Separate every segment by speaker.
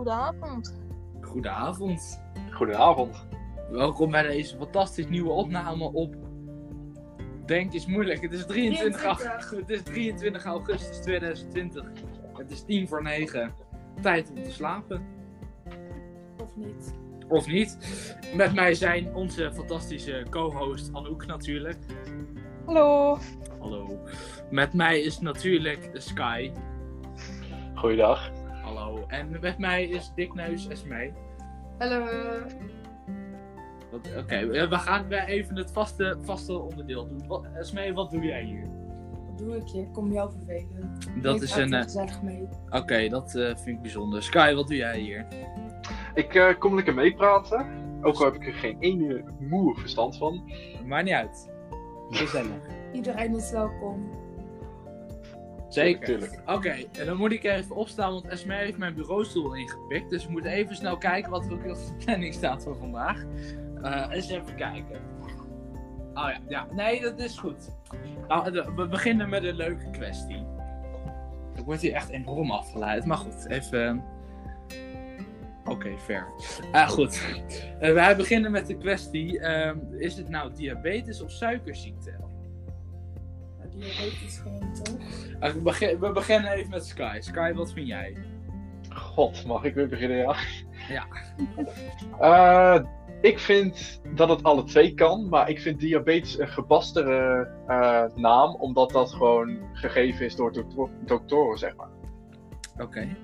Speaker 1: hele goede avond.
Speaker 2: Goedenavond.
Speaker 3: Goedenavond.
Speaker 2: Welkom bij deze fantastisch nieuwe opname op. Denk is moeilijk. Het is 23, augustus, het is 23 augustus 2020. Het is 10 voor 9. Tijd om te slapen.
Speaker 1: Of niet?
Speaker 2: Of niet. Met mij zijn onze fantastische co-host Anouk natuurlijk.
Speaker 1: Hallo.
Speaker 2: Hallo. Met mij is natuurlijk Sky.
Speaker 3: Goeiedag.
Speaker 2: Hallo. En met mij is Dikneus Esmee.
Speaker 1: Hallo.
Speaker 2: Oké, eh, we gaan weer even het vaste, vaste onderdeel doen. Wat, Esmee, wat doe jij hier?
Speaker 4: Wat doe ik hier? Ik kom jou vervelen.
Speaker 2: Dat
Speaker 4: Ik
Speaker 2: is een.
Speaker 4: er
Speaker 2: eh,
Speaker 4: gezellig mee.
Speaker 2: Oké, dat eh, vind ik bijzonder. Sky, wat doe jij hier?
Speaker 3: Ik eh, kom lekker meepraten. Ook al heb ik er geen ene moe verstand van.
Speaker 2: Maakt niet uit. Gezellig.
Speaker 4: Iedereen is welkom.
Speaker 2: Zeker. Oké, en dan moet ik even opstaan, want Esme heeft mijn bureaustoel ingepikt. Dus we moeten even snel kijken wat er ook op de planning staat voor vandaag. Eh eens even kijken. Oh ja, ja, nee, dat is goed. Nou, we beginnen met een leuke kwestie. Ik word hier echt enorm afgeleid, maar goed, even. Oké, fair. Ah, goed. Eh, wij beginnen met de kwestie: ehm, is het nou diabetes of suikerziekte?
Speaker 4: Ja, Diabetes gewoon toch?
Speaker 2: Ah, we, begin- we beginnen even met Sky. Sky, wat vind jij?
Speaker 3: God, mag ik weer beginnen, ja?
Speaker 2: Ja.
Speaker 3: Eh, ik vind dat het alle twee kan, maar ik vind diabetes een gebastere eh, naam, omdat dat gewoon gegeven is door dokter- doktoren, zeg maar.
Speaker 2: Oké.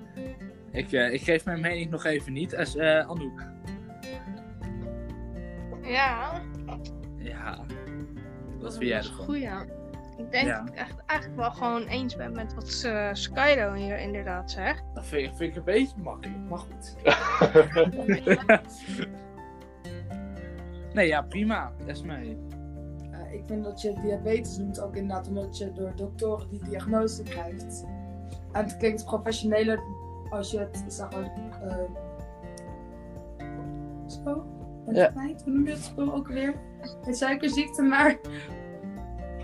Speaker 2: Ik, eh, ik geef mijn mening nog even niet. Als eh Anouk.
Speaker 1: Ja,
Speaker 2: Ja. Wat vind jij
Speaker 1: dat is
Speaker 2: ervan?
Speaker 1: goed, ja. Ik denk
Speaker 2: Ja.
Speaker 1: dat ik echt eigenlijk wel gewoon eens ben met wat eh, Skylo hier inderdaad zegt.
Speaker 2: Dat vind, ik- vind ik een beetje makkelijk, maar goed. nee, ja, prima. Esmee.
Speaker 4: Eh, ik vind dat je diabetes noemt ook inderdaad omdat je door doktoren die diagnose krijgt. En het klinkt professioneler als je het, zeg maar, eh, zo,
Speaker 2: Ja.
Speaker 4: Hoe noem je het spul ook weer? Een suikerziekte, maar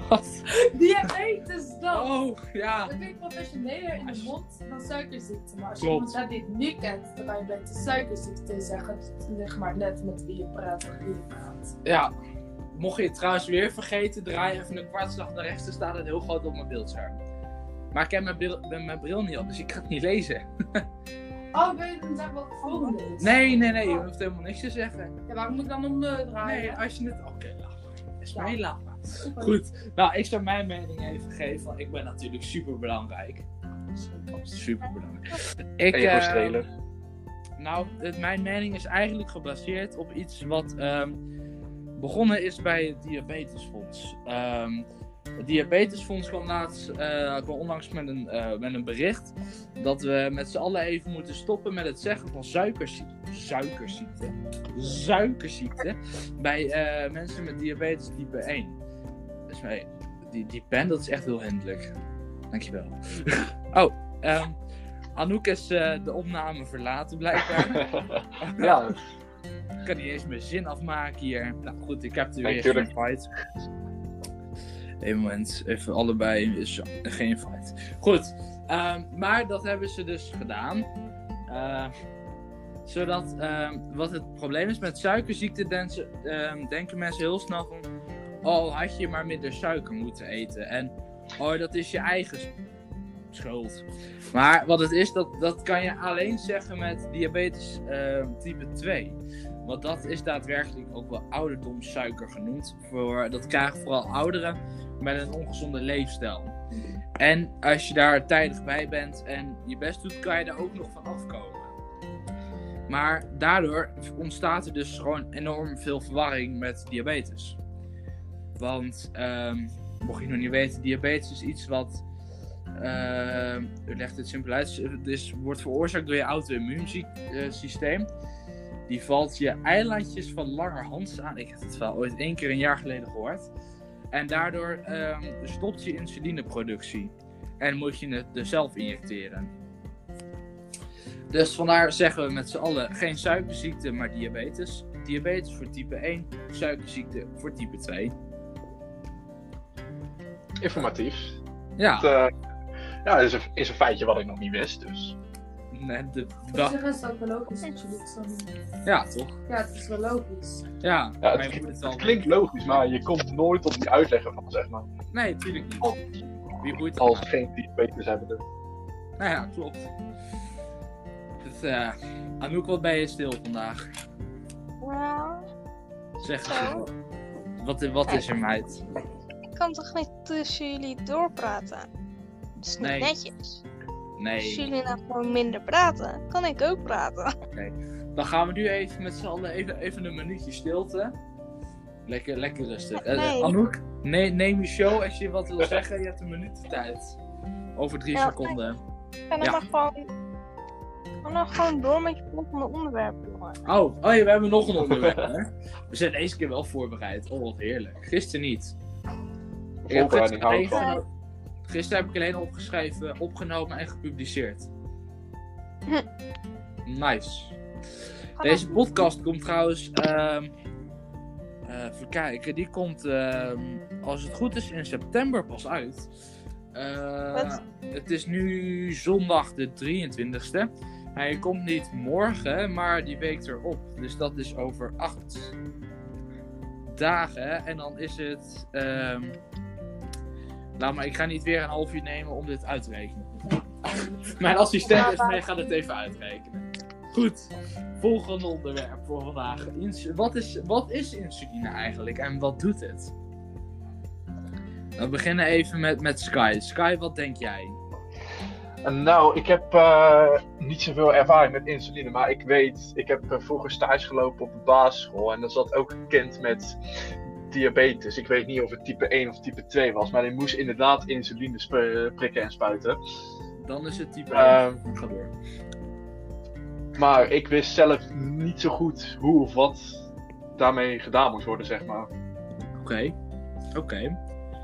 Speaker 2: Wat?
Speaker 4: diabetes dan!
Speaker 2: Oh, ja.
Speaker 4: Dat klinkt professioneler in de mond dan suikerziekte. Maar als je iemand hebt die het niet kent, dan kan je beter suikerziekte zeggen. Het ligt maar net met wie je praat en wie je praat.
Speaker 2: Ja. Mocht je het trouwens weer vergeten, draai even een kwartslag naar rechts. Dan staat het heel groot op mijn beeldscherm. Maar ik heb mijn, bril, mijn bril niet op, dus ik kan het niet lezen.
Speaker 4: Oh, ben je dan zeggen wat het volgende is?
Speaker 2: Nee, nee, nee. Je hoeft helemaal niks te zeggen.
Speaker 4: Ja, waarom moet ik dan omdraaien?
Speaker 2: Nee, als je het... Oké, laat maar. Esmee,
Speaker 4: Ja.
Speaker 2: laat maar. Goed, nou, ik zou mijn mening even geven. Want ik ben natuurlijk super belangrijk. Super belangrijk. Ik, eh,
Speaker 3: strelen.
Speaker 2: nou, het, mijn mening is eigenlijk gebaseerd op iets wat ehm, begonnen is bij het Diabetesfonds. Ehm, het Diabetesfonds kwam, laatst, eh, kwam onlangs met een, eh, met een bericht dat we met z'n allen even moeten stoppen met het zeggen van suikerziekte. Suikerziekte. Suikerziekte. Bij eh, mensen met diabetes type 1. Mij, die, die pen, dat is echt heel hinderlijk. Dankjewel. oh, ehm Anouk is eh, de opname verlaten blijkbaar.
Speaker 3: ja,
Speaker 2: Ik kan niet eens mijn zin afmaken hier. Nou goed, ik heb er weer geen fight. Eén moment, even allebei is geen fight. Goed, ehm, maar dat hebben ze dus gedaan. Eh, zodat, ehm, wat het probleem is met suikerziekte, denken, denken mensen heel snel van... Oh, had je maar minder suiker moeten eten. En oh, dat is je eigen schuld. Maar wat het is, dat, dat kan je alleen zeggen met diabetes ehm, type 2. Want dat is daadwerkelijk ook wel ouderdomssuiker genoemd. Voor, dat krijgen vooral ouderen met een ongezonde leefstijl. En als je daar tijdig bij bent en je best doet, kan je daar ook nog van afkomen. Maar daardoor ontstaat er dus gewoon enorm veel verwarring met diabetes. Want, ehm, mocht je nog niet weten, diabetes is iets wat. ehm ik leg het simpel uit. Is, wordt veroorzaakt door je auto-immuunsysteem. Die valt je eilandjes van langerhans aan. Ik heb het wel ooit één keer een jaar geleden gehoord. En daardoor ehm, stopt je insulineproductie. En moet je het dus zelf injecteren. Dus vandaar zeggen we met z'n allen geen suikerziekte, maar diabetes. Diabetes voor type 1, suikerziekte voor type 2.
Speaker 3: Informatief.
Speaker 2: Ja,
Speaker 3: Het, eh, ja, is een, is een feitje wat ik nog niet wist, dus...
Speaker 2: nee, de, dag.
Speaker 4: is ook wel logisch dat je dit zo doet.
Speaker 2: Ja, toch?
Speaker 4: Ja, het is wel logisch.
Speaker 2: Ja,
Speaker 3: Ja,
Speaker 2: maar
Speaker 3: het, klinkt logisch, maar je komt nooit op die uitleggen van, zeg maar.
Speaker 2: Nee, natuurlijk niet. Wie boeit het
Speaker 3: Als
Speaker 2: nou?
Speaker 3: geen diabetes hebben. Dus.
Speaker 2: Nou ja, klopt. Het, eh Anouk, wat ben je stil vandaag?
Speaker 1: Nou,
Speaker 2: Zeg. Wat, wat is er, meid?
Speaker 1: Ik kan toch niet tussen jullie doorpraten? Dat is niet
Speaker 2: Nee.
Speaker 1: netjes. Als
Speaker 2: Nee.
Speaker 1: jullie nou gewoon minder praten, kan ik ook praten.
Speaker 2: Dan gaan we nu even met z'n allen even, even een minuutje stilte. Lekker, lekker rustig. Eh,
Speaker 1: Nee.
Speaker 2: Anouk, nee, neem je show als je wat wil zeggen. Je hebt een minuut de tijd. Over drie
Speaker 1: Ja,
Speaker 2: seconden.
Speaker 1: Ga dan
Speaker 2: Ja.
Speaker 1: maar gewoon, ga dan gewoon door met je volgende onderwerp, jongen.
Speaker 2: Oh, oh ja, we hebben nog een onderwerp. Hè? We zijn deze keer wel voorbereid. Oh, wat heerlijk. Gisteren niet. Ik heb gisteren, gisteren heb ik alleen opgeschreven, opgenomen en gepubliceerd.
Speaker 1: Hm.
Speaker 2: Nice. Deze podcast komt trouwens. ehm eh, even kijken, die komt ehm, als het goed is in september pas uit. Eh,
Speaker 1: Wat?
Speaker 2: het is nu zondag de 23ste. Hij komt niet morgen, maar die week erop. Dus dat is over acht dagen. En dan is het. ehm laat maar, ik ga niet weer een half uur nemen om dit uit te rekenen. Mijn assistent is mee, gaat het even uitrekenen. Goed, volgende onderwerp voor vandaag. Ins- wat, is, wat is insuline eigenlijk en wat doet het? We beginnen even met, met Sky. Sky, wat denk jij?
Speaker 3: Nou, ik heb eh, niet zoveel ervaring met insuline, maar ik weet, ik heb eh, vroeger stage gelopen op de basisschool en er zat ook een kind met diabetes. Ik weet niet of het type 1 of type 2 was, maar die moest inderdaad insuline sp- prikken en spuiten.
Speaker 2: Dan is het type
Speaker 3: Ehm.
Speaker 2: 1. Ga door.
Speaker 3: Maar ik wist zelf niet zo goed hoe of wat daarmee gedaan moest worden, zeg maar.
Speaker 2: Oké. Oké.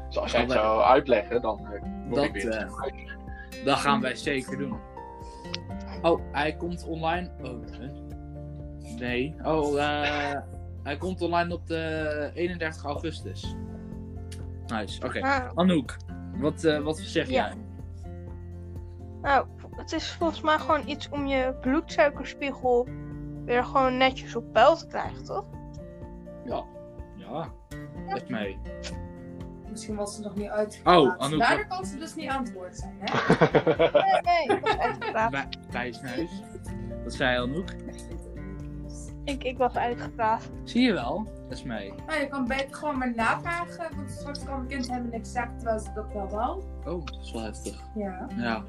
Speaker 3: Dus als jij het
Speaker 2: wij-
Speaker 3: zou uitleggen, dan eh word
Speaker 2: Dat,
Speaker 3: ik weer
Speaker 2: eh. Dat gaan wij zeker doen. Oh, hij komt online. Oh, nee. Oh, eh, hij komt online op de 31 augustus. Nice, oké.
Speaker 1: Nou,
Speaker 2: Anouk, wat, eh, wat zeg
Speaker 1: Ja.
Speaker 2: jij?
Speaker 1: nou, het is volgens mij gewoon iets om je bloedsuikerspiegel weer gewoon netjes op peil te krijgen, toch?
Speaker 2: Ja. Ja. Met mij.
Speaker 4: Misschien was ze nog niet uit.
Speaker 2: Oh, Anouk,
Speaker 4: Daardoor kan ze dus niet antwoord zijn, hè?
Speaker 1: Nee, nee, ik was uitgepraat.
Speaker 2: Wijsneus. Wat zei Anouk?
Speaker 1: Ik, ik was uitgepraat.
Speaker 2: Zie je wel? Dat is mij.
Speaker 4: Nou, je kan beter gewoon maar navragen, want straks kan het kind helemaal niks zeggen terwijl ze dat wel wou.
Speaker 2: Oh, dat is wel heftig.
Speaker 4: Ja.
Speaker 2: Ja.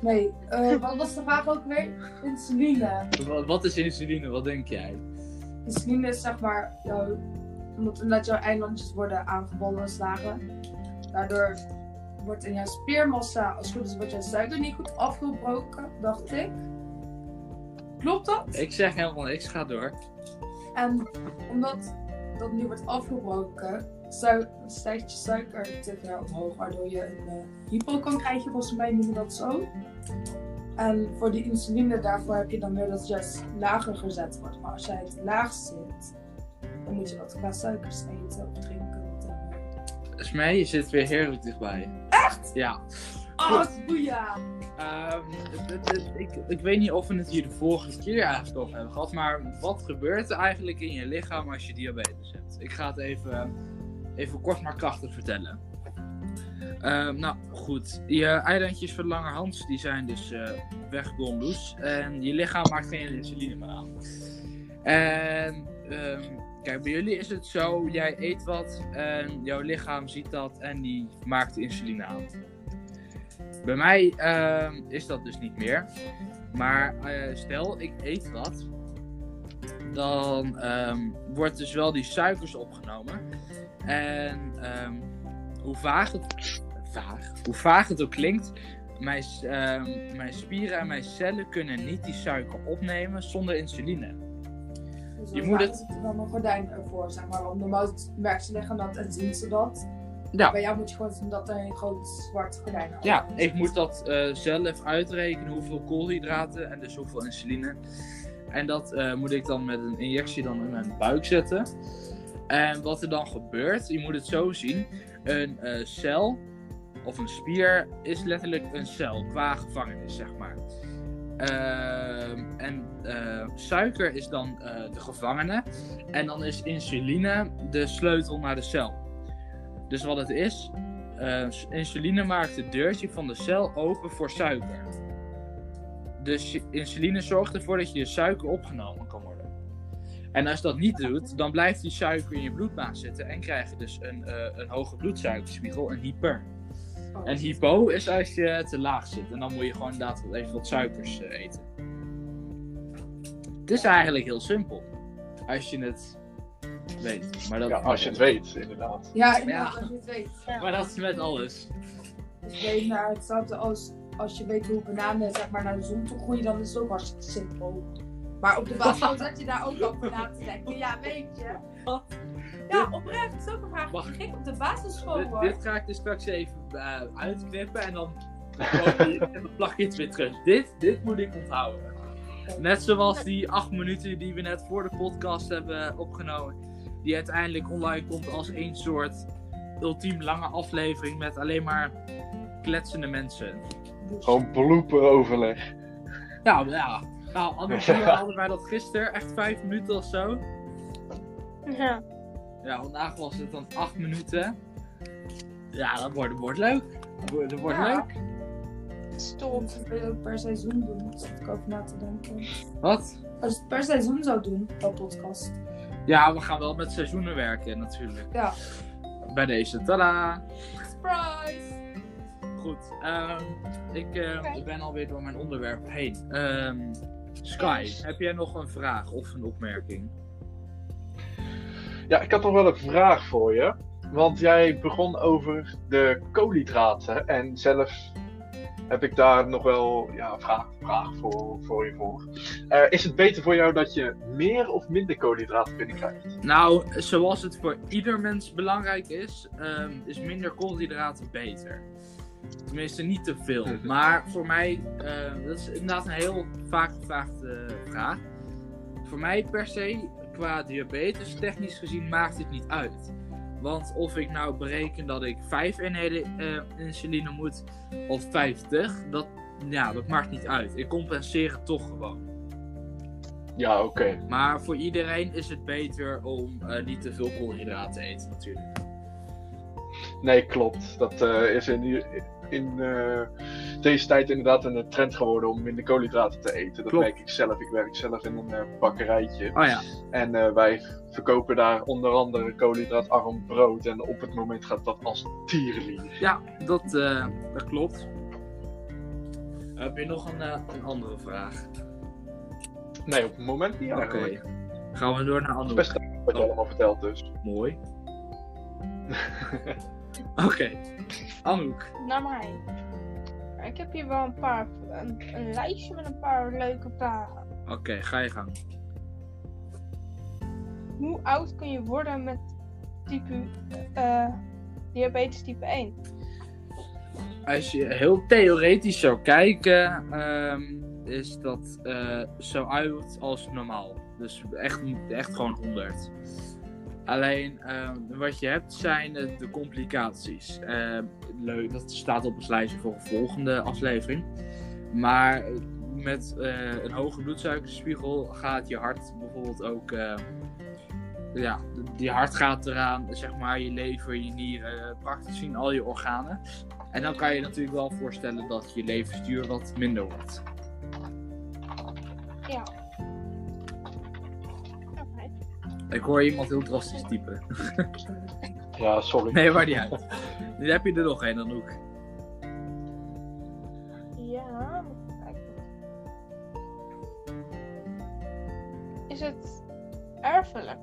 Speaker 4: Nee, eh, wat was de vraag ook weer? Insuline.
Speaker 2: Wa- Wat is insuline? Wat denk jij?
Speaker 4: Insuline is zeg maar, jouw, omdat, omdat jouw eilandjes worden aangebonden het ware. Daardoor wordt in jouw spiermassa, als het goed is, wordt jouw suiker niet goed afgebroken, dacht ik. Klopt dat?
Speaker 2: Ik zeg helemaal niks, ga door.
Speaker 4: En omdat dat nu wordt afgebroken, stijgt je suiker te ver omhoog, waardoor je een eh, hypo kan krijgen, volgens mij noemen we dat zo. En voor die insuline, daarvoor heb je dan weer dat juist lager gezet wordt. Maar als jij het laag zit, dan moet je wat qua suikers eten of drinken.
Speaker 2: is mij, je zit weer heerlijk dichtbij. Echt? Ja.
Speaker 4: Oh, boeia!
Speaker 2: Ehm, ik, weet niet of we het hier de vorige keer eigenlijk over hebben gehad, maar wat gebeurt er eigenlijk in je lichaam als je diabetes hebt? Ik ga het even, even kort maar krachtig vertellen. Ehm, nou goed, je eilandjes van Langerhans die zijn dus loes en je lichaam maakt geen insuline meer aan. En ehm, kijk, bij jullie is het zo, jij eet wat en jouw lichaam ziet dat en die maakt insuline aan. Bij mij ehm, is dat dus niet meer. Maar eh, stel, ik eet wat. Dan ehm, wordt dus wel die suikers opgenomen. En ehm, hoe vaag het, vaag, hoe vaag het ook klinkt. Mijn, mijn spieren en mijn cellen kunnen niet die suiker opnemen zonder insuline.
Speaker 4: Dus
Speaker 2: Je moet het-
Speaker 4: er dan een gordijn ervoor, zeg maar. Want normaal merken ze liggen dat en zien ze dat.
Speaker 2: Ja.
Speaker 4: Bij jou moet je gewoon zien dat er een groot zwart gordijn aan
Speaker 2: Ja, ik moet dat eh, zelf uitrekenen hoeveel koolhydraten en dus hoeveel insuline. En dat eh, moet ik dan met een injectie dan in mijn buik zetten. En wat er dan gebeurt, je moet het zo zien. Een eh, cel of een spier is letterlijk een cel qua gevangenis, zeg maar. Ehm, en suiker is dan de gevangene. En dan is insuline de sleutel naar de cel. Dus wat het is, eh, insuline maakt het deurtje van de cel open voor suiker. Dus insuline zorgt ervoor dat je suiker opgenomen kan worden. En als je dat niet doet, dan blijft die suiker in je bloedbaan zitten en krijg je dus een, eh, een hoge bloedsuikerspiegel, een hyper.
Speaker 4: Oh.
Speaker 2: En hypo is als je te laag zit. En dan moet je gewoon inderdaad even wat suikers eh, eten. Het is eigenlijk heel simpel. Als je het weet. Maar dat,
Speaker 3: Ja, als je het weet, inderdaad.
Speaker 4: Ja, inderdaad, als je het weet.
Speaker 2: Maar dat is met alles.
Speaker 4: Dus je weet naar hetzelfde als als je weet hoe bananen zeg maar, naar de zon toe groeien, dan is het ook hartstikke simpel. Maar op de basisschool zet je daar ook over na te denken. Ja, weet je. Ja, oprecht. Het is ook een vraag. Ik ging op de basisschool
Speaker 2: Dit,
Speaker 4: hoor.
Speaker 2: dit ga ik dus straks even eh, uitknippen en dan, en dan plak je het weer terug. Dit, dit moet ik onthouden. Net zoals die acht minuten die we net voor de podcast hebben opgenomen. Die uiteindelijk online komt als één soort ultiem lange aflevering met alleen maar kletsende mensen.
Speaker 3: Gewoon blooperoverleg.
Speaker 2: Ja, maar ja. Nou, anders hadden wij dat gisteren, echt vijf minuten of zo.
Speaker 1: Ja.
Speaker 2: Ja, vandaag was het dan acht minuten. Ja, dat wordt, wordt leuk. Dat wordt, dat wordt
Speaker 4: Ja.
Speaker 2: leuk.
Speaker 4: Wil je ook per seizoen doen. Zit ik over na te denken.
Speaker 2: Wat?
Speaker 4: Als je het per seizoen zou doen, dat podcast.
Speaker 2: Ja, we gaan wel met seizoenen werken natuurlijk.
Speaker 4: Ja.
Speaker 2: Bij deze. Tada!
Speaker 4: Surprise!
Speaker 2: Goed. ehm, ik eh,
Speaker 1: Oké.
Speaker 2: ben alweer door mijn onderwerp heen. Ehm, Sky, heb jij nog een vraag of een opmerking?
Speaker 3: Ja, ik had nog wel een vraag voor je. Want jij begon over de koolhydraten. En zelf heb ik daar nog wel ja, een vraag, vraag voor, voor je voor. Eh, is het beter voor jou dat je meer of minder koolhydraten binnenkrijgt?
Speaker 2: Nou, zoals het voor ieder mens belangrijk is, ehm, is minder koolhydraten beter. Tenminste, niet te veel.
Speaker 3: Mhm.
Speaker 2: Maar voor mij, eh, dat is inderdaad een heel vaak gevraagde vraag. Voor mij per se, qua diabetes, technisch gezien, maakt het niet uit. Want of ik nou bereken dat ik 5 eenheden eh, insuline moet of 50, dat, ja, dat maakt niet uit. Ik compenseer het toch gewoon.
Speaker 3: Ja, oké.
Speaker 2: Maar voor iedereen is het beter om eh, niet te veel koolhydraten te eten natuurlijk.
Speaker 3: Nee, klopt. Dat eh, is in, in eh, deze tijd inderdaad een trend geworden om minder koolhydraten te eten. Dat
Speaker 2: Klopt.
Speaker 3: merk ik zelf. Ik werk zelf in een eh, bakkerijtje.
Speaker 2: Oh ja,
Speaker 3: En eh, wij verkopen daar onder andere koolhydraatarm brood. En op het moment gaat dat als tierenlier.
Speaker 2: ja dat, eh, dat klopt. Heb je nog een, eh, een andere vraag?
Speaker 3: Nee, op het moment niet
Speaker 2: Oké. Gaan we door naar
Speaker 3: Het is
Speaker 2: Anouk.
Speaker 3: best wat je allemaal vertelt dus.
Speaker 2: Mooi. Oké. Anouk.
Speaker 1: Naar mij. Ik heb hier wel een paar, een, een lijstje met een paar leuke vragen.
Speaker 2: Oké, ga je gang.
Speaker 1: Hoe oud kun je worden met type, eh, diabetes type 1?
Speaker 2: Als je heel theoretisch zou kijken, ehm, is dat eh, zo oud als normaal. Dus echt, echt gewoon 100. Alleen ehm, wat je hebt zijn de complicaties. Ehm, leuk, dat staat op een lijstje voor een volgende aflevering. Maar eh, met eh, een hoge bloedsuikerspiegel gaat je hart bijvoorbeeld ook. eh, ja, je hart gaat eraan, zeg maar, je lever, je nieren, praktisch gezien al je organen. En dan kan je natuurlijk wel voorstellen dat je levensduur wat minder wordt.
Speaker 1: Ja.
Speaker 2: Ik hoor iemand heel drastisch typen.
Speaker 3: Ja, sorry.
Speaker 2: Nee, maar niet uit. Nu heb je er nog een, Anouk.
Speaker 1: Ja, moet ik kijken. Is het erfelijk?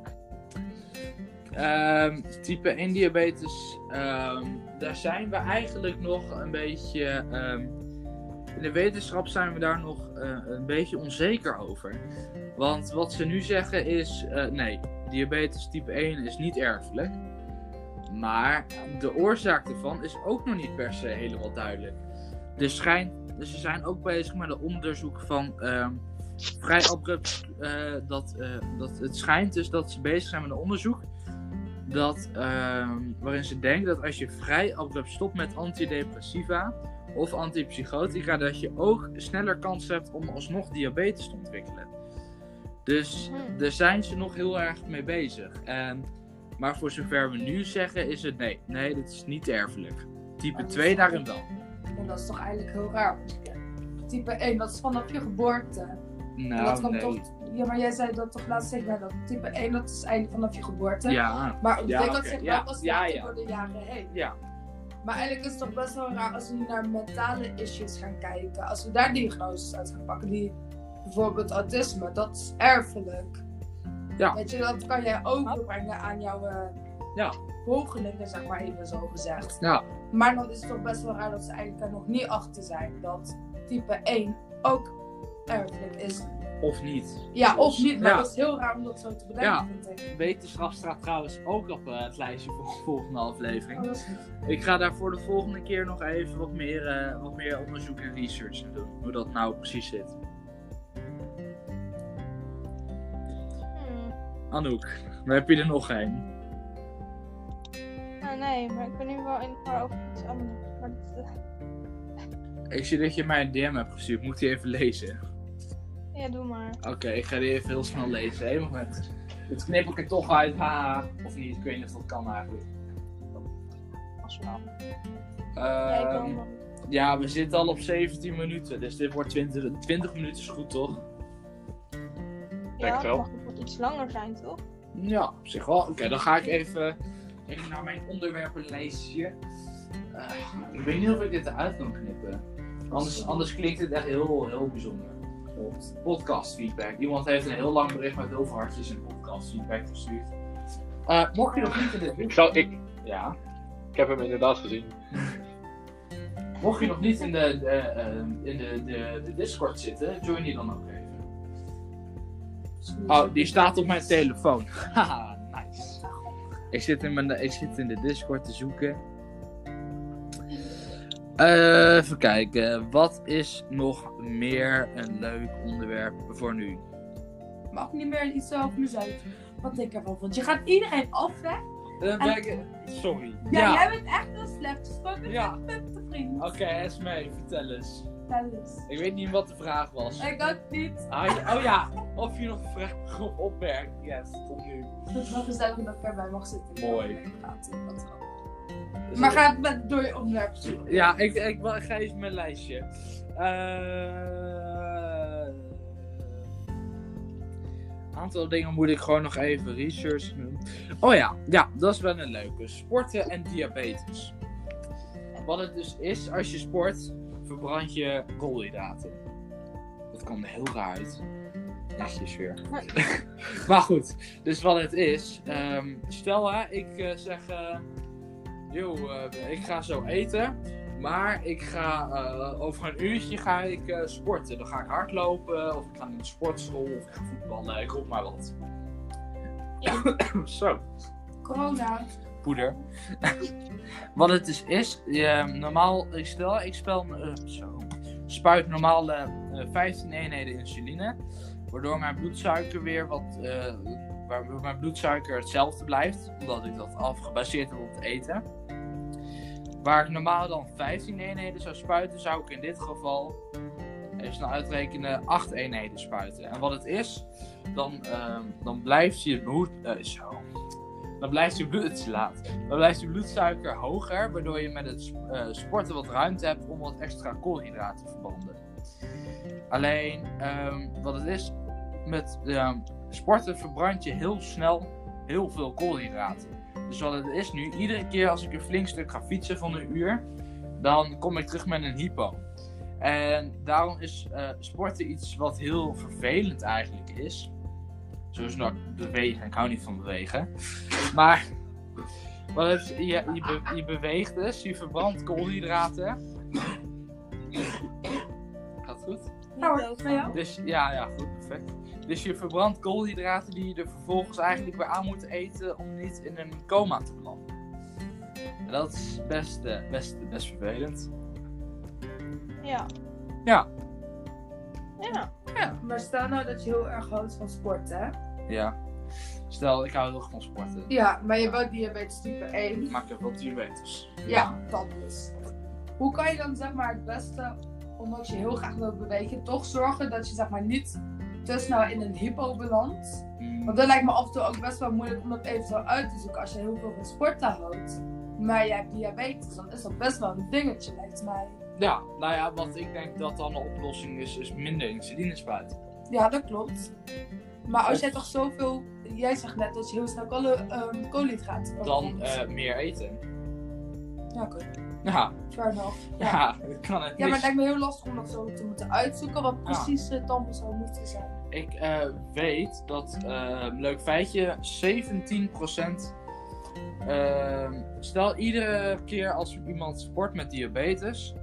Speaker 2: Ehm, type 1 diabetes, ehm, daar zijn we eigenlijk nog een beetje. ehm, in de wetenschap zijn we daar nog eh, een beetje onzeker over. Want wat ze nu zeggen is: eh, nee, diabetes type 1 is niet erfelijk. Maar de oorzaak ervan is ook nog niet per se helemaal duidelijk. Er schijnt, dus ze zijn ook bezig met een onderzoek van ehm, vrij abrupt. eh, dat, eh, dat het schijnt dus dat ze bezig zijn met een onderzoek dat, ehm, waarin ze denken dat als je vrij abrupt stopt met antidepressiva, of antipsychotica, dat je ook sneller kans hebt om alsnog diabetes te ontwikkelen. Dus
Speaker 1: Hmm.
Speaker 2: daar zijn ze nog heel erg mee bezig. En, maar voor zover we nu zeggen, is het nee. Nee, dit is niet erfelijk. Type
Speaker 4: Maar dat
Speaker 2: 2
Speaker 4: is-
Speaker 2: daarin wel.
Speaker 4: En dat is toch eigenlijk heel raar. Type 1, dat is vanaf je geboorte. Dat
Speaker 2: Nou,
Speaker 4: kan
Speaker 2: nee.
Speaker 4: toch, ja, maar jij zei dat toch laatst zeker dat type 1 dat is eigenlijk vanaf je geboorte.
Speaker 2: Ja,
Speaker 4: Maar ontwikkelt
Speaker 2: oké,
Speaker 4: zich
Speaker 2: ja,
Speaker 4: wel pas
Speaker 2: ja, ja.
Speaker 4: door de jaren heen.
Speaker 2: ja.
Speaker 4: Maar eigenlijk is het toch best wel raar als we nu naar mentale issues gaan kijken. Als we daar diagnoses uit gaan pakken, die bijvoorbeeld autisme, dat is erfelijk.
Speaker 2: Ja.
Speaker 4: Weet je, dat kan jij overbrengen aan jouw eh
Speaker 2: Ja.
Speaker 4: volgelingen, zeg maar even zo gezegd.
Speaker 2: Ja.
Speaker 4: Maar dan is het toch best wel raar dat ze eigenlijk er nog niet achter zijn dat type 1 ook erfelijk is.
Speaker 2: Of niet.
Speaker 4: Ja, of niet, maar
Speaker 2: Ja.
Speaker 4: dat is heel raar om dat zo te bedenken,
Speaker 2: Ja.
Speaker 4: vind ik.
Speaker 2: Wetenschap staat trouwens ook op eh, het lijstje voor de volgende aflevering.
Speaker 4: Oh.
Speaker 2: Ik ga daar voor de volgende keer nog even wat meer, eh, wat meer onderzoek en research in doen. Hoe dat nou precies zit. Anouk, dan heb je er nog één.
Speaker 1: Nee, maar ik ben nu wel in de war over iets anders. Maar dat, eh,
Speaker 2: Ik zie dat je mij een DM hebt gestuurd. Moet die even lezen?
Speaker 1: ja, doe maar.
Speaker 2: Oké, ik ga die even heel snel lezen. Eén moment. Het knip ik er toch uit. Ha. Of niet, ik weet niet of dat kan eigenlijk.
Speaker 1: Als wel. ja,
Speaker 2: Ehm, ja, we zitten al op 17 minuten. Dus dit wordt 20, 20 minuten is goed, toch?
Speaker 1: Ja,
Speaker 3: het wel.
Speaker 1: Iets langer zijn, toch?
Speaker 2: Ja, op zich wel. Oké, dan ga ik even, even naar mijn onderwerpenlijstje. Eh, ik weet niet of ik dit eruit kan knippen. Anders, anders klinkt het echt heel, heel bijzonder. Podcast feedback. Iemand heeft een heel lang bericht met heel veel hartjes en podcast feedback gestuurd. Eh, mocht je nog niet in de
Speaker 3: Ik, zal, ik,
Speaker 2: ja,
Speaker 3: ik heb hem inderdaad gezien.
Speaker 2: mocht je nog niet in de, de, eh, in de, de, de Discord zitten, join die dan ook even. Oh, die staat op mijn telefoon. Haha, nice. Ik zit, in mijn, ik zit in de Discord te zoeken. Eh, even kijken. Wat is nog meer een leuk onderwerp voor nu?
Speaker 4: Mag niet meer iets over mezelf. Wat ik ervan vond. Je gaat iedereen afleggen.
Speaker 2: Eh, ben ik- sorry.
Speaker 4: Ja,
Speaker 2: Ja,
Speaker 4: jij bent echt een slechte spoken
Speaker 2: Ja.
Speaker 4: met de vriend.
Speaker 2: oké, Esme, vertel eens. Ik weet niet wat de vraag was.
Speaker 4: Ik ook niet.
Speaker 2: Ah, ja- oh ja, of je nog een vraag of opmerkt. Yes, tot nu.
Speaker 4: Het is wel gezellig dat ik erbij mag zitten.
Speaker 2: Mooi. Dus
Speaker 4: Maar ga het met, door je onderwerp zoeken.
Speaker 2: Ja, ik, ik, ik ga even mijn lijstje. Een aantal dingen moet ik gewoon nog even research doen. Oh ja, ja, dat is wel een leuke. Sporten en diabetes. Wat het dus is, als je sport, verbrand je koolhydraten. Dat kwam er heel raar uit. Netjes weer. maar goed, dus wat het is. ehm, stel hè, ik eh, zeg... eh, Yo, eh, ik ga zo eten. Maar ik ga eh, over een uurtje ga ik eh, sporten. Dan ga ik hardlopen, of ik ga naar de sportschool, of ik ga voetballen, ik roep maar wat. zo,
Speaker 4: Corona.
Speaker 2: Poeder. wat het dus is, normaal, ik stel, ik spel, eh, zo, spuit normaal eh, eh, 15 eenheden insuline. Waardoor mijn bloedsuiker weer wat, eh, waardoor mijn bloedsuiker hetzelfde blijft. Omdat ik dat af gebaseerd heb op het eten. Waar ik normaal dan 15 eenheden zou spuiten, zou ik in dit geval, even snel uitrekenen, 8 eenheden spuiten. En wat het is, dan, dan blijft je bloed, eh, zo. Dan blijft je bloed. Dan blijft je bloedsuiker hoger, waardoor je met het eh, sporten wat ruimte hebt om wat extra koolhydraten te verbranden. Alleen, ehm, wat het is, met ehm, sporten verbrand je heel snel heel veel koolhydraten. Dus wat het is nu, iedere keer als ik een flink stuk ga fietsen van een uur, dan kom ik terug met een hypo. En daarom is eh, sporten iets wat heel vervelend eigenlijk is. Zoals nou bewegen, ik hou niet van bewegen. Maar wat het, je, je, be- je beweegt dus, je verbrandt koolhydraten. Gaat het goed?
Speaker 4: Nou hoor, bij jou?
Speaker 2: Dus ja, ja, goed, perfect. Dus je verbrandt koolhydraten die je er vervolgens eigenlijk weer aan moet eten om niet in een coma te belanden. En dat is best, eh, best, best vervelend.
Speaker 1: Ja.
Speaker 2: Ja.
Speaker 1: Ja.
Speaker 4: Maar stel nou dat je heel erg houdt van sporten, hè?
Speaker 2: Ja. Stel, ik hou heel erg van sporten.
Speaker 4: Ja, maar je hebt ook diabetes type 1.
Speaker 2: Maar ik heb wel diabetes.
Speaker 4: Ja, dat dus. hoe kan je dan zeg maar het beste, omdat je heel graag wilt bewegen, toch zorgen dat je zeg maar niet te snel in een hypo belandt?
Speaker 2: Mm,
Speaker 4: Want dat lijkt me af en toe ook best wel moeilijk om dat eventueel uit te zoeken als je heel veel van sporten houdt. Maar je hebt diabetes, dan is dat best wel een dingetje, lijkt mij.
Speaker 2: Ja, nou ja, wat ik denk dat dan de oplossing is, is minder insuline spuiten.
Speaker 4: Ja, dat klopt. Maar als jij toch zoveel, jij zegt net dat je heel snel kool- ehm, koolhydraten
Speaker 2: Dan eh, meer eten.
Speaker 4: Ja, oké.
Speaker 2: Ja,
Speaker 4: Fair enough. Ja.
Speaker 2: ja, dat kan het
Speaker 4: Ja, maar het lijkt me heel lastig om dat zo te moeten uitzoeken, wat precies het dan zou moeten zijn.
Speaker 2: Ik eh, weet dat, eh, leuk feitje, 17%. ehm, stel iedere keer als iemand sport met diabetes,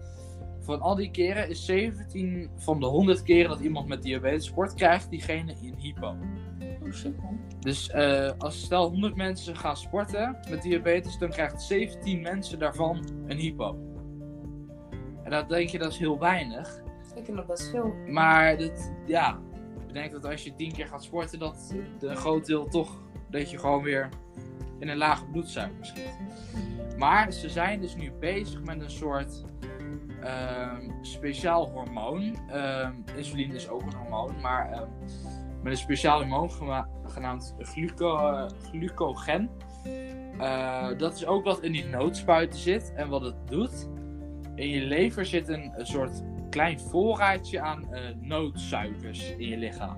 Speaker 2: van al die keren is 17 van de 100 keren dat iemand met diabetes sport, krijgt diegene een hypo.
Speaker 4: Oh shit man.
Speaker 2: Dus eh, als stel 100 mensen gaan sporten met diabetes, dan krijgt 17 mensen daarvan een hypo. En dan denk je dat is heel weinig.
Speaker 4: Ik vind dat best veel.
Speaker 2: Maar dit, ja, ik denk dat als je 10 keer gaat sporten, dat een groot deel toch, dat je gewoon weer in een lage bloedsuiker schiet. Maar ze zijn dus nu bezig met een soort speciaal hormoon. Ehm, insuline is ook een hormoon, maar ehm, met een speciaal hormoon genaamd gluco, eh, glucogen. Eh, dat is ook wat in die noodspuiten zit. En wat het doet, in je lever zit een, soort klein voorraadje aan eh, noodsuikers in je lichaam.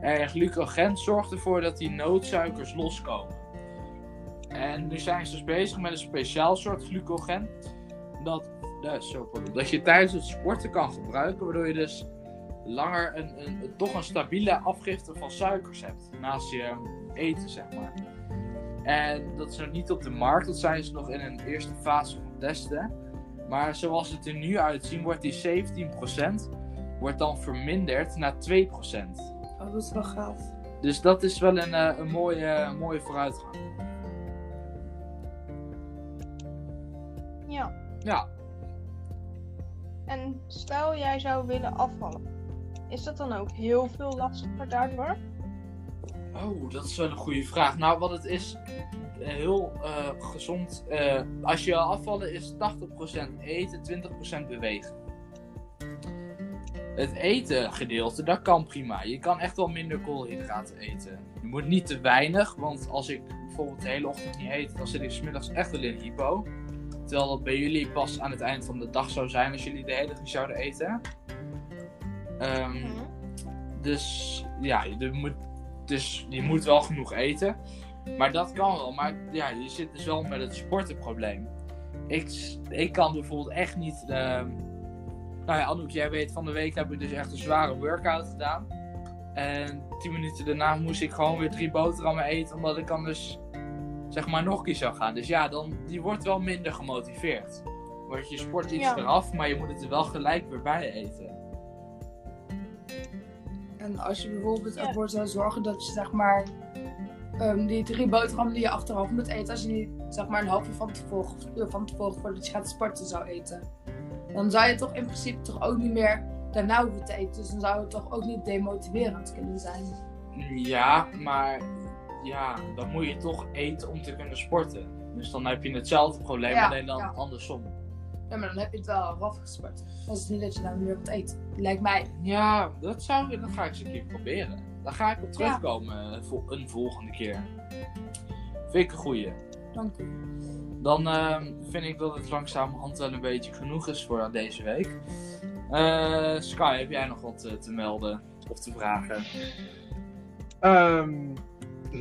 Speaker 2: En glucogen zorgt ervoor dat die noodsuikers loskomen. En nu zijn ze dus bezig met een speciaal soort glucogen. Dat, eh, zo, dat je tijdens het sporten kan gebruiken. Waardoor je dus langer een, een, een- toch een stabiele afgifte van suikers hebt. Naast je eten, zeg maar. En dat is nog niet op de markt. Dat zijn ze nog in een eerste fase van testen. Maar zoals het er nu uitziet, wordt die 17% wordt dan verminderd naar 2%.
Speaker 4: Oh, dat is wel gaaf.
Speaker 2: Dus dat is wel een, eh, een mooie, mooie vooruitgang.
Speaker 1: Ja.
Speaker 2: Ja,
Speaker 1: En stel jij zou willen afvallen. Is dat dan ook heel veel lastiger daardoor?
Speaker 2: oh, dat is wel een goede vraag. Nou, wat het is, eh, heel eh, gezond. eh, als je wil afvallen is 80% eten, 20% bewegen. Het eten gedeelte, dat kan prima. Je kan echt wel minder koolhydraten eten. Je moet niet te weinig, want als ik bijvoorbeeld de hele ochtend niet eet, dan zit ik 's middags echt wel in hypo. Terwijl dat bij jullie pas aan het eind van de dag zou zijn als jullie de hele dag zouden eten. Ehm,
Speaker 1: Mhm.
Speaker 2: dus ja, je moet, dus je moet wel genoeg eten. Maar dat kan wel. Maar ja, je zit dus wel met het sportenprobleem. Ik, ik kan bijvoorbeeld echt niet. ehm, nou ja, Anouk, jij weet, van de week heb ik dus echt een zware workout gedaan. En tien minuten daarna moest ik gewoon weer drie boterhammen eten, omdat ik anders zeg maar nog een keer zou gaan. Dus ja, dan, die wordt wel minder gemotiveerd. Want je sport iets
Speaker 1: Ja.
Speaker 2: eraf, maar je moet het er wel gelijk weer bij eten.
Speaker 4: En als je bijvoorbeeld
Speaker 1: Ja.
Speaker 4: ervoor zou zorgen dat je zeg maar ehm, die drie boterhammen die je achteraf moet eten, als je die zeg maar een half uur van tevoren, of een uur van tevoren voordat je gaat sporten zou eten, dan zou je toch in principe toch ook niet meer daarna hoeven te eten. Dus dan zou het toch ook niet demotiverend kunnen zijn.
Speaker 2: Ja, maar ja, dan moet je toch eten om te kunnen sporten. Dus dan heb je hetzelfde probleem,
Speaker 4: Ja,
Speaker 2: alleen dan
Speaker 4: ja.
Speaker 2: andersom.
Speaker 4: Ja, maar dan heb je het wel al afgesport. Dan is het niet dat je nou meer wat eet. Lijkt mij.
Speaker 2: Ja, dat, zou, dat ga ik eens een keer proberen. Daar ga ik op terugkomen eh, vol- een volgende keer. Vind ik een goeie.
Speaker 4: Dank u.
Speaker 2: Dan ehm, vind ik dat het langzamerhand wel een beetje genoeg is voor deze week. Eh, Sky, heb jij nog wat eh, te melden of te vragen?
Speaker 3: Ehm,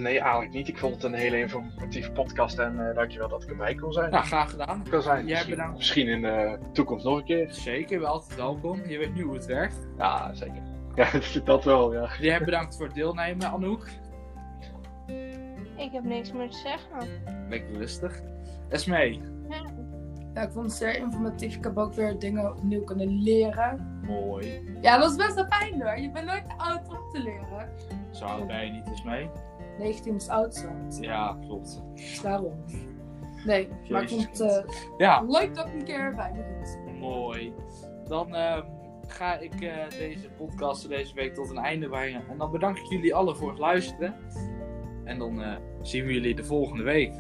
Speaker 3: nee, eigenlijk niet. Ik vond het een hele informatieve podcast en eh, dankjewel dat ik erbij kon zijn.
Speaker 2: Nou, graag gedaan.
Speaker 3: kan zijn.
Speaker 2: jij
Speaker 3: misschien,
Speaker 2: bedankt.
Speaker 3: misschien in de toekomst nog een keer.
Speaker 2: Zeker, bent altijd welkom. Je weet nu hoe het werkt.
Speaker 3: Ja, zeker. Ja, dat wel, ja.
Speaker 2: Jij bedankt voor het deelnemen, Anouk.
Speaker 1: Ik heb niks meer te zeggen.
Speaker 2: Lekker rustig. Esmee.
Speaker 4: Ja, ik vond het zeer informatief. Ik heb ook weer dingen opnieuw kunnen leren.
Speaker 2: Mooi.
Speaker 4: Ja, dat is best wel fijn hoor. Je bent nooit te oud om te leren.
Speaker 2: Zo oud ben je niet Esmee.
Speaker 4: 19 is oud zo.
Speaker 2: Ja, klopt.
Speaker 4: Dus daarom. Nee, maar
Speaker 2: Jezus
Speaker 4: vond het eh,
Speaker 2: Ja,
Speaker 4: leuk dat ik een keer erbij moet.
Speaker 2: mooi. Dan ehm, ga ik eh, deze podcast deze week tot een einde brengen. En dan bedank ik jullie allen voor het luisteren. En dan eh, zien we jullie de volgende week.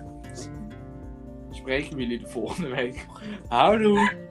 Speaker 2: spreken we jullie de volgende week. Houdoe!